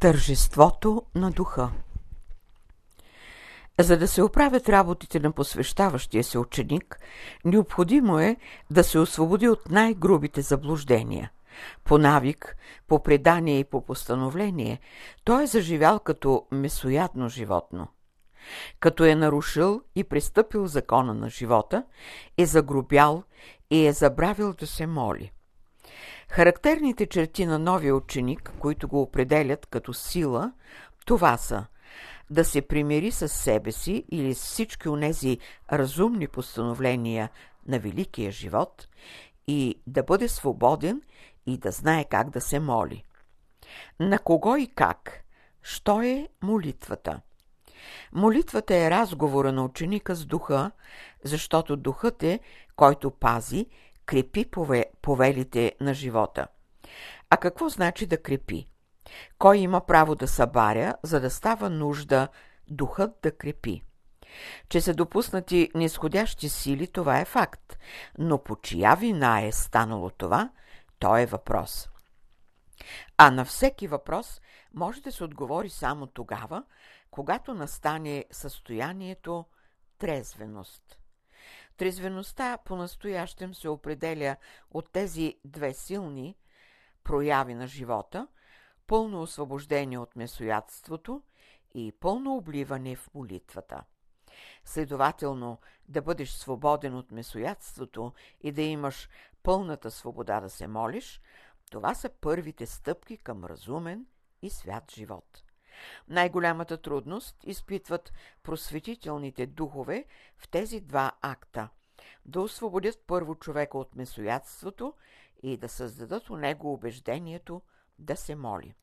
Тържеството на духа За да се оправят работите на посвещаващия се ученик, необходимо е да се освободи от най-грубите заблуждения. По навик, по предание и по постановление, той е заживял като месоядно животно. Като е нарушил и престъпил закона на живота, е загрубял и е забравил да се моли. Характерните черти на новия ученик, които го определят като сила, това са да се примири с себе си или с всички онези разумни постановления на великия живот и да бъде свободен и да знае как да се моли. На кого и как? Що е молитвата? Молитвата е разговора на ученика с духа, защото духът е, който пази крепи повелите на живота. А какво значи да крепи? Кой има право да събаря, за да става нужда духът да крепи? Че са допуснати нисходящи сили, това е факт, но по чия вина е станало това, то е въпрос. А на всеки въпрос може да се отговори само тогава, когато настане състоянието трезвеност. Трезвеността по-настоящем се определя от тези две силни прояви на живота – пълно освобождение от месоядството и пълно обливане в молитвата. Следователно, да бъдеш свободен от месоядството и да имаш пълната свобода да се молиш, това са първите стъпки към разумен и свят живот. Най-голямата трудност изпитват просветителните духове в тези два акта – да освободят първо човека от месоядството и да създадат у него убеждението да се моли.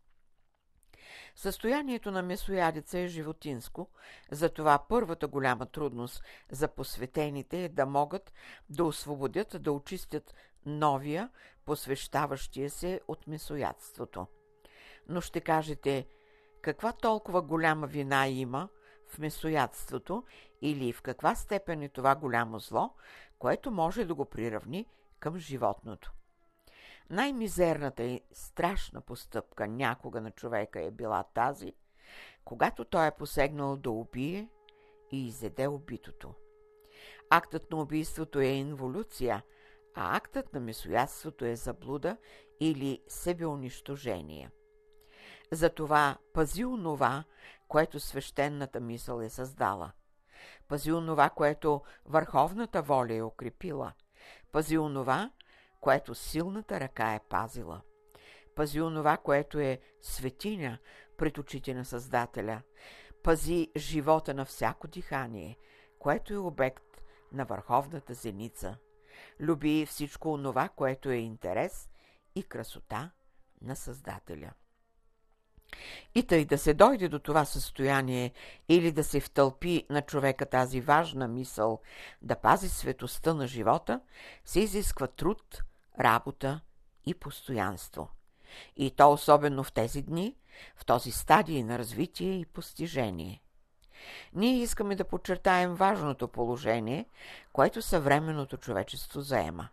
Състоянието на месоядица е животинско, затова първата голяма трудност за посветените е да могат да освободят, да очистят новия, посвещаващия се от месоядството. Но ще кажете – каква толкова голяма вина има в месоядството или в каква степен е това голямо зло, което може да го приравни към животното. Най-мизерната и страшна постъпка някога на човека е била тази, когато той е посегнал да убие и изеде убитото. Актът на убийството е инволюция, а актът на месоядството е заблуда или себеунищожение – затова пази онова, което свещената мисъл е създала. Пази онова, което върховната воля е укрепила. Пази онова, което силната ръка е пазила. Пази онова, което е светиня пред очите на Създателя. Пази живота на всяко дихание, което е обект на върховната зеница. Люби всичко онова, което е интерес и красота на Създателя. И тъй да се дойде до това състояние или да се втълпи на човека тази важна мисъл да пази светостта на живота, се изисква труд, работа и постоянство. И то особено в тези дни, в този стадий на развитие и постижение. Ние искаме да подчертаем важното положение, което съвременното човечество заема.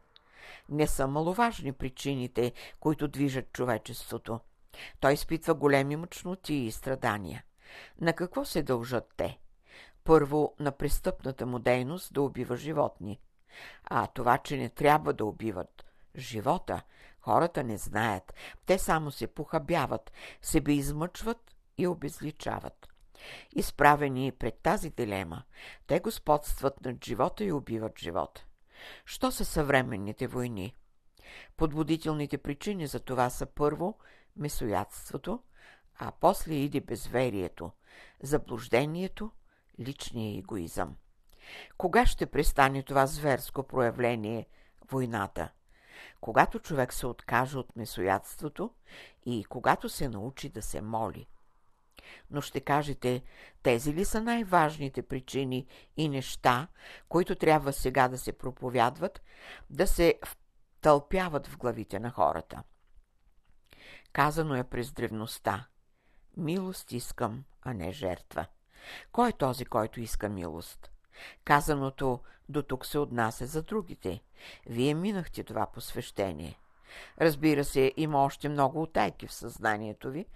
Не са маловажни причините, които движат човечеството – той изпитва големи мъчноти и страдания. На какво се дължат те? Първо, на престъпната му дейност да убива животни. А това, че не трябва да убиват живота, хората не знаят. Те само се похабяват, себе измъчват и обезличават. Изправени пред тази дилема, те господстват над живота и убиват живота. Що са съвременните войни? Подбудителните причини за това са първо месоядството, а после иде безверието, заблуждението, личния егоизъм. Кога ще престане това зверско проявление – войната? Когато човек се откаже от месоядството и когато се научи да се моли. Но ще кажете, тези ли са най-важните причини и неща, които трябва сега да се проповядват, да се втълпяват в главите на хората? Казано е през древността. Милост искам, а не жертва. Кой е този, който иска милост? Казаното до тук се отнася за другите. Вие минахте това посвещение. Разбира се, има още много отайки в съзнанието ви,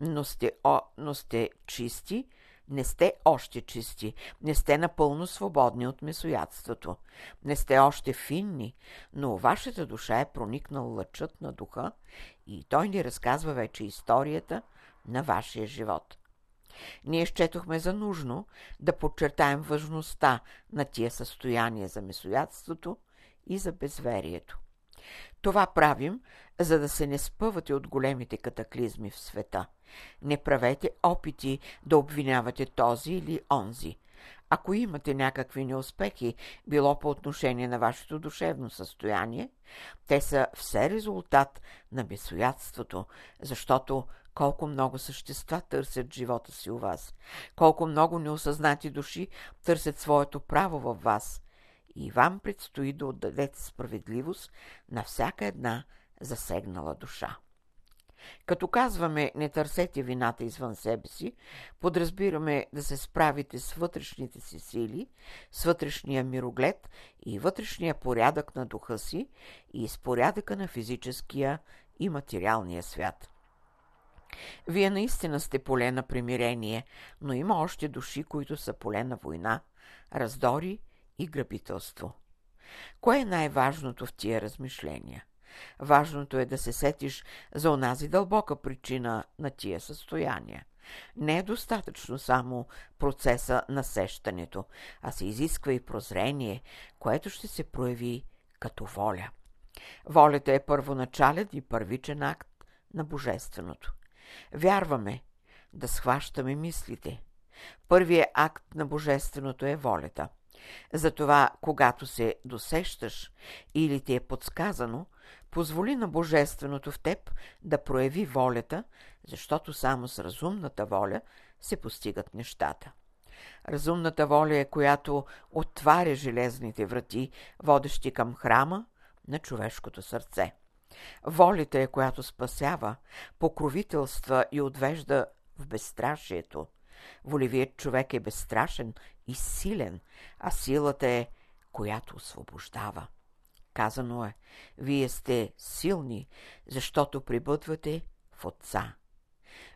но сте, о, но сте чисти, не сте още чисти, не сте напълно свободни от месоядството, не сте още финни, но вашата душа е проникнал лъчът на духа и той ни разказва вече историята на вашия живот. Ние счетохме за нужно да подчертаем важността на тия състояния за месоядството и за безверието. Това правим, за да се не спъвате от големите катаклизми в света. Не правете опити да обвинявате този или онзи. Ако имате някакви неуспехи, било по отношение на вашето душевно състояние, те са все резултат на месоядството, защото колко много същества търсят живота си у вас, колко много неосъзнати души търсят своето право във вас. И вам предстои да отдадете справедливост на всяка една засегнала душа. Като казваме не търсете вината извън себе си, подразбираме да се справите с вътрешните си сили, с вътрешния мироглед и вътрешния порядък на духа си и с порядъка на физическия и материалния свят. Вие наистина сте поле на примирение, но има още души, които са поле на война, раздори и грабителство. Кое е най-важното в тия размишления? Важното е да се сетиш за онази дълбока причина на тия състояния. Не е достатъчно само процеса на сещането, а се изисква и прозрение, което ще се прояви като воля. Волята е първоначален и първичен акт на Божественото. Вярваме да схващаме мислите. Първият акт на Божественото е волята. Затова, когато се досещаш или ти е подсказано, позволи на Божественото в теб да прояви волята, защото само с разумната воля се постигат нещата. Разумната воля е, която отваря железните врати, водещи към храма на човешкото сърце. Волята е, която спасява, покровителства и отвежда в безстрашието. Волевият човек е безстрашен и силен, а силата е, която освобождава. Казано е, вие сте силни, защото прибъдвате в Отца.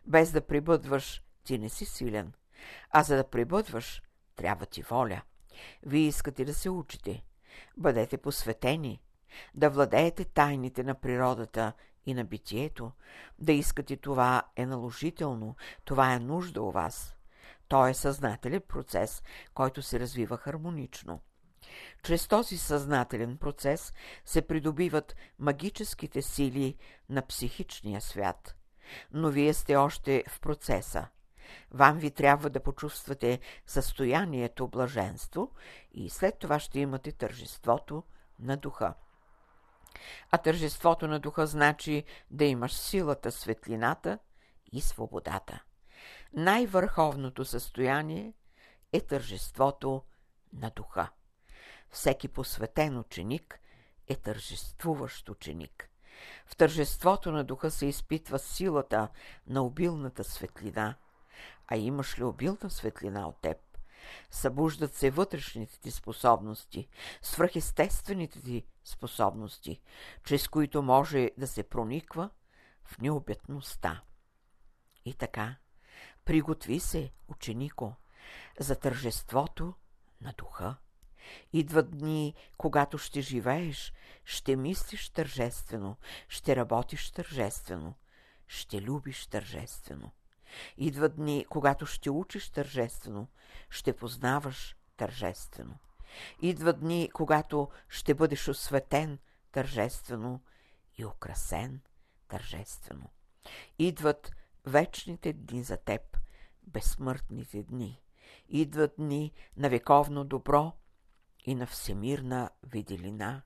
Без да прибъдваш, ти не си силен, а за да прибъдваш, трябва ти воля. Вие искате да се учите. Бъдете посветени, да владеете тайните на природата и на битието, да искате това е наложително, това е нужда у вас. Той е съзнателен процес, който се развива хармонично. Чрез този съзнателен процес се придобиват магическите сили на психичния свят. Но вие сте още в процеса. Вам ви трябва да почувствате състоянието блаженство и след това ще имате тържеството на духа. А тържеството на духа значи да имаш силата, светлината и свободата. Най-върховното състояние е тържеството на духа. Всеки посветен ученик е тържествуващ ученик. В тържеството на духа се изпитва силата на обилната светлина. А имаш ли обилна светлина от теб? Събуждат се вътрешните ти способности, свръхестествените ти способности, чрез които може да се прониква в необятността. И така, приготви се, ученико, за тържеството на духа. Идват дни, когато ще живееш, ще мислиш тържествено, ще работиш тържествено, ще любиш тържествено. Идват дни, когато ще учиш тържествено, ще познаваш тържествено. Идват дни, когато ще бъдеш осветен тържествено и украсен тържествено. Идват вечните дни за теб, безсмъртните дни. Идват дни на вековно добро и на всемирна виделина.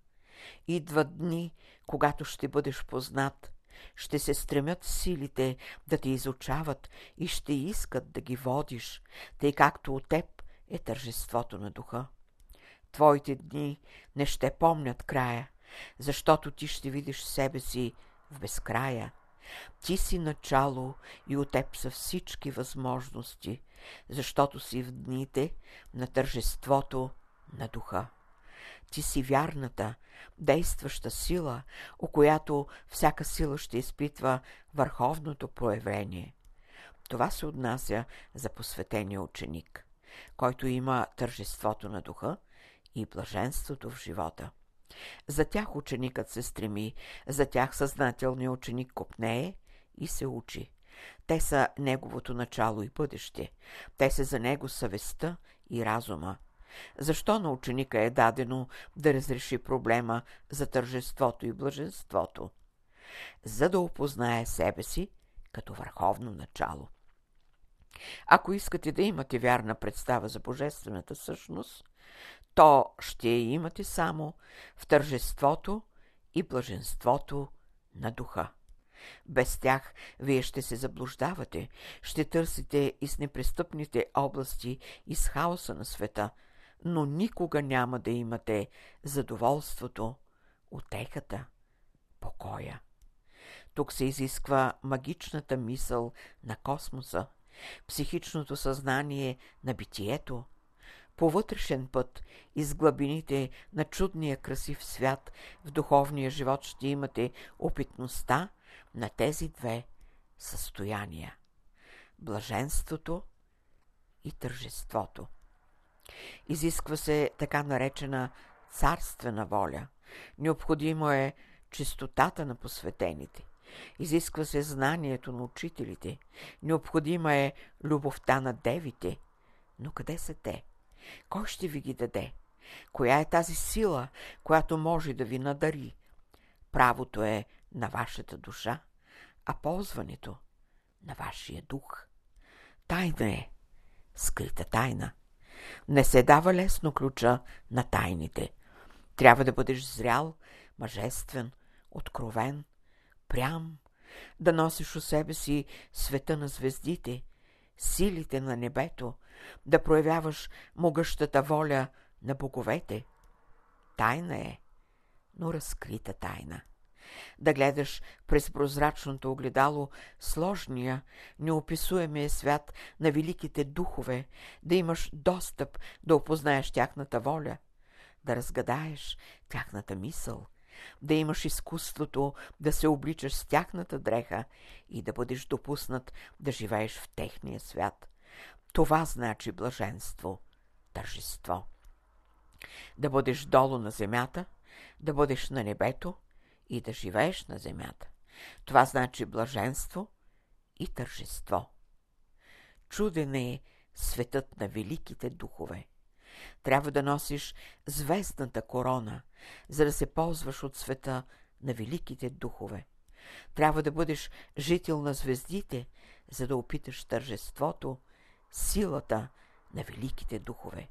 Идват дни, когато ще бъдеш познат, ще се стремят силите да те изучават и ще искат да ги водиш, тъй както от теб е тържеството на духа. Твоите дни не ще помнят края, защото ти ще видиш себе си в безкрая. Ти си начало и от теб са всички възможности, защото си в дните на тържеството на духа. Ти си вярната, действаща сила, о която всяка сила ще изпитва върховното проявление. Това се отнася за посветения ученик, който има тържеството на духа и блаженството в живота. За тях ученикът се стреми, за тях съзнателният ученик копнее и се учи. Те са неговото начало и бъдеще. Те са за него съвестта и разума. Защо на ученика е дадено да разреши проблема за тържеството и блаженството? За да опознае себе си като върховно начало. Ако искате да имате вярна представа за божествената същност, то ще я имате само в тържеството и блаженството на духа. Без тях вие ще се заблуждавате, ще търсите и с непристъпните области и с хаоса на света, но никога няма да имате задоволството, отехата, покоя. Тук се изисква магичната мисъл на космоса, психичното съзнание на битието, по вътрешен път из глъбините на чудния красив свят в духовния живот ще имате опитността на тези две състояния – блаженството и тържеството. Изисква се така наречена царствена воля. Необходимо е чистотата на посветените. Изисква се знанието на учителите. Необходима е любовта на девите. Но къде са те? Кой ще ви ги даде? Коя е тази сила, която може да ви надари? Правото е на вашата душа, а ползването на вашия дух. Тайна е, скрита тайна. Не се дава лесно ключа на тайните. Трябва да бъдеш зрял, мъжествен, откровен, прям, да носиш у себе си света на звездите, силите на небето, да проявяваш могъщата воля на боговете. Тайна е, но разкрита тайна. Да гледаш през прозрачното огледало сложния, неописуемия свят на великите духове, да имаш достъп да опознаеш тяхната воля, да разгадаеш тяхната мисъл, да имаш изкуството да се обличаш с тяхната дреха и да бъдеш допуснат да живееш в техния свят – това значи блаженство, тържество. Да бъдеш долу на земята, да бъдеш на небето и да живееш на земята. Това значи блаженство и тържество. Чуден е светът на великите духове. Трябва да носиш звездната корона, за да се ползваш от света на великите духове. Трябва да бъдеш жител на звездите, за да опиташ тържеството силата на великите духове.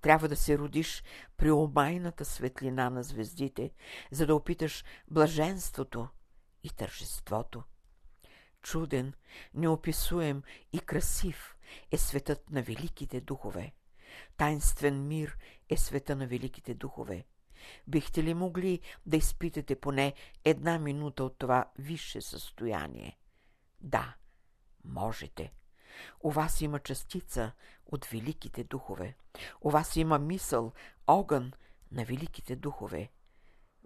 Трябва да се родиш при омайната светлина на звездите, за да опиташ блаженството и тържеството. Чуден, неописуем и красив е светът на великите духове. Тайнствен мир е света на великите духове. Бихте ли могли да изпитате поне една минута от това висше състояние? Да, можете. У вас има частица от великите духове. У вас има мисъл, огън на великите духове.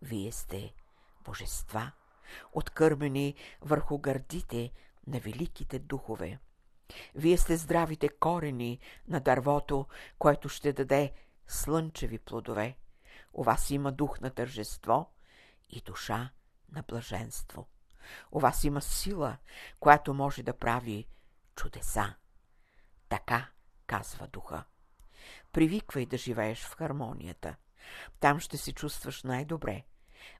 Вие сте божества, откърмени върху гърдите на великите духове. Вие сте здравите корени на дървото, което ще даде слънчеви плодове. У вас има дух на тържество и душа на блаженство. У вас има сила, която може да прави чудеса. Така казва духа. Привиквай да живееш в хармонията. Там ще се чувстваш най-добре.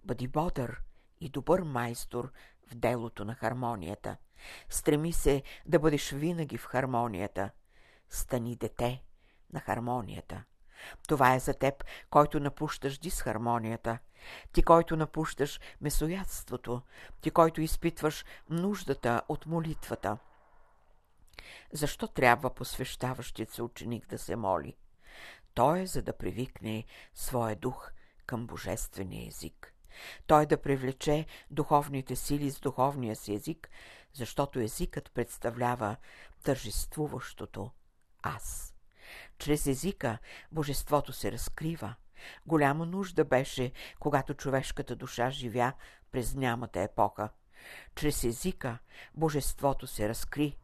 Бъди бодър и добър майстор в делото на хармонията. Стреми се да бъдеш винаги в хармонията. Стани дете на хармонията. Това е за теб, който напущаш дисхармонията. Ти, който напущаш месоядството. Ти, който изпитваш нуждата от молитвата – защо трябва посвещаващият се ученик да се моли? Той е за да привикне своя дух към божествения език. Той да привлече духовните сили с духовния си език, защото езикът представлява тържествуващото аз. Чрез езика божеството се разкрива, Голяма нужда беше, когато човешката душа живя през нямата епоха. Чрез езика божеството се разкри.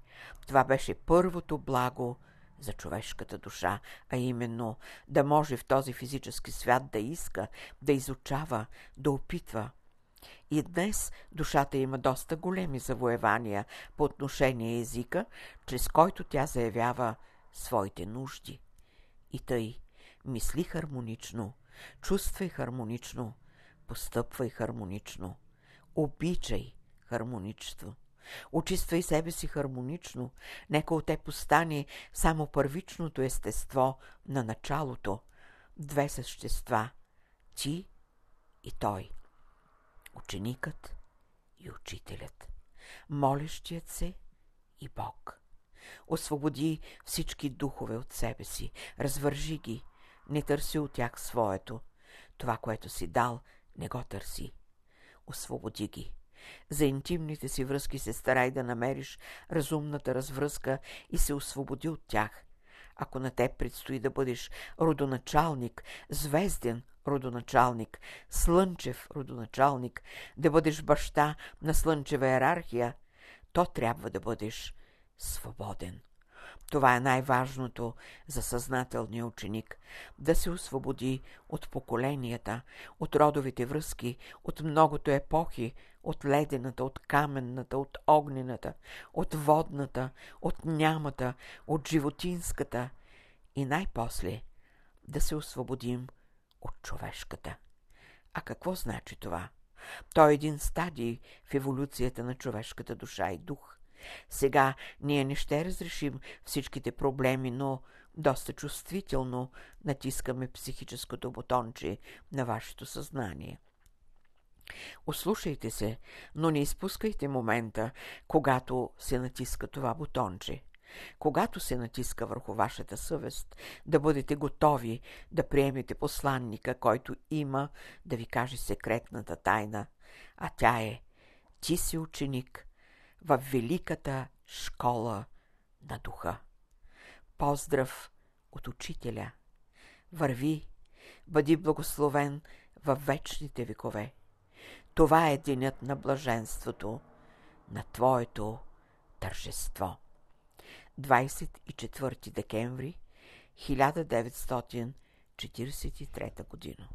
Това беше първото благо за човешката душа, а именно да може в този физически свят да иска, да изучава, да опитва. И днес душата има доста големи завоевания по отношение езика, чрез който тя заявява своите нужди. И тъй, мисли хармонично, чувствай хармонично, постъпвай хармонично, обичай хармоничество. Очиствай себе си хармонично, нека от те постане само първичното естество на началото, две същества – ти и той, ученикът и учителят, молещият се и Бог. Освободи всички духове от себе си, развържи ги, не търси от тях своето. Това, което си дал, не го търси. Освободи ги. За интимните си връзки се старай да намериш разумната развръзка и се освободи от тях. Ако на теб предстои да бъдеш родоначалник, звезден родоначалник, слънчев родоначалник, да бъдеш баща на слънчева иерархия, то трябва да бъдеш свободен. Това е най-важното за съзнателния ученик – да се освободи от поколенията, от родовите връзки, от многото епохи, от ледената, от каменната, от огнената, от водната, от нямата, от животинската и най-после да се освободим от човешката. А какво значи това? То е един стадий в еволюцията на човешката душа и дух. Сега ние не ще разрешим всичките проблеми, но доста чувствително натискаме психическото бутонче на вашето съзнание. Ослушайте се, но не изпускайте момента, когато се натиска това бутонче. Когато се натиска върху вашата съвест, да бъдете готови да приемете посланника, който има да ви каже секретната тайна, а тя е «Ти си ученик в великата школа на духа». Поздрав от учителя! Върви, бъди благословен във вечните векове. Това е денят на блаженството, на Твоето тържество. 24 декември 1943 година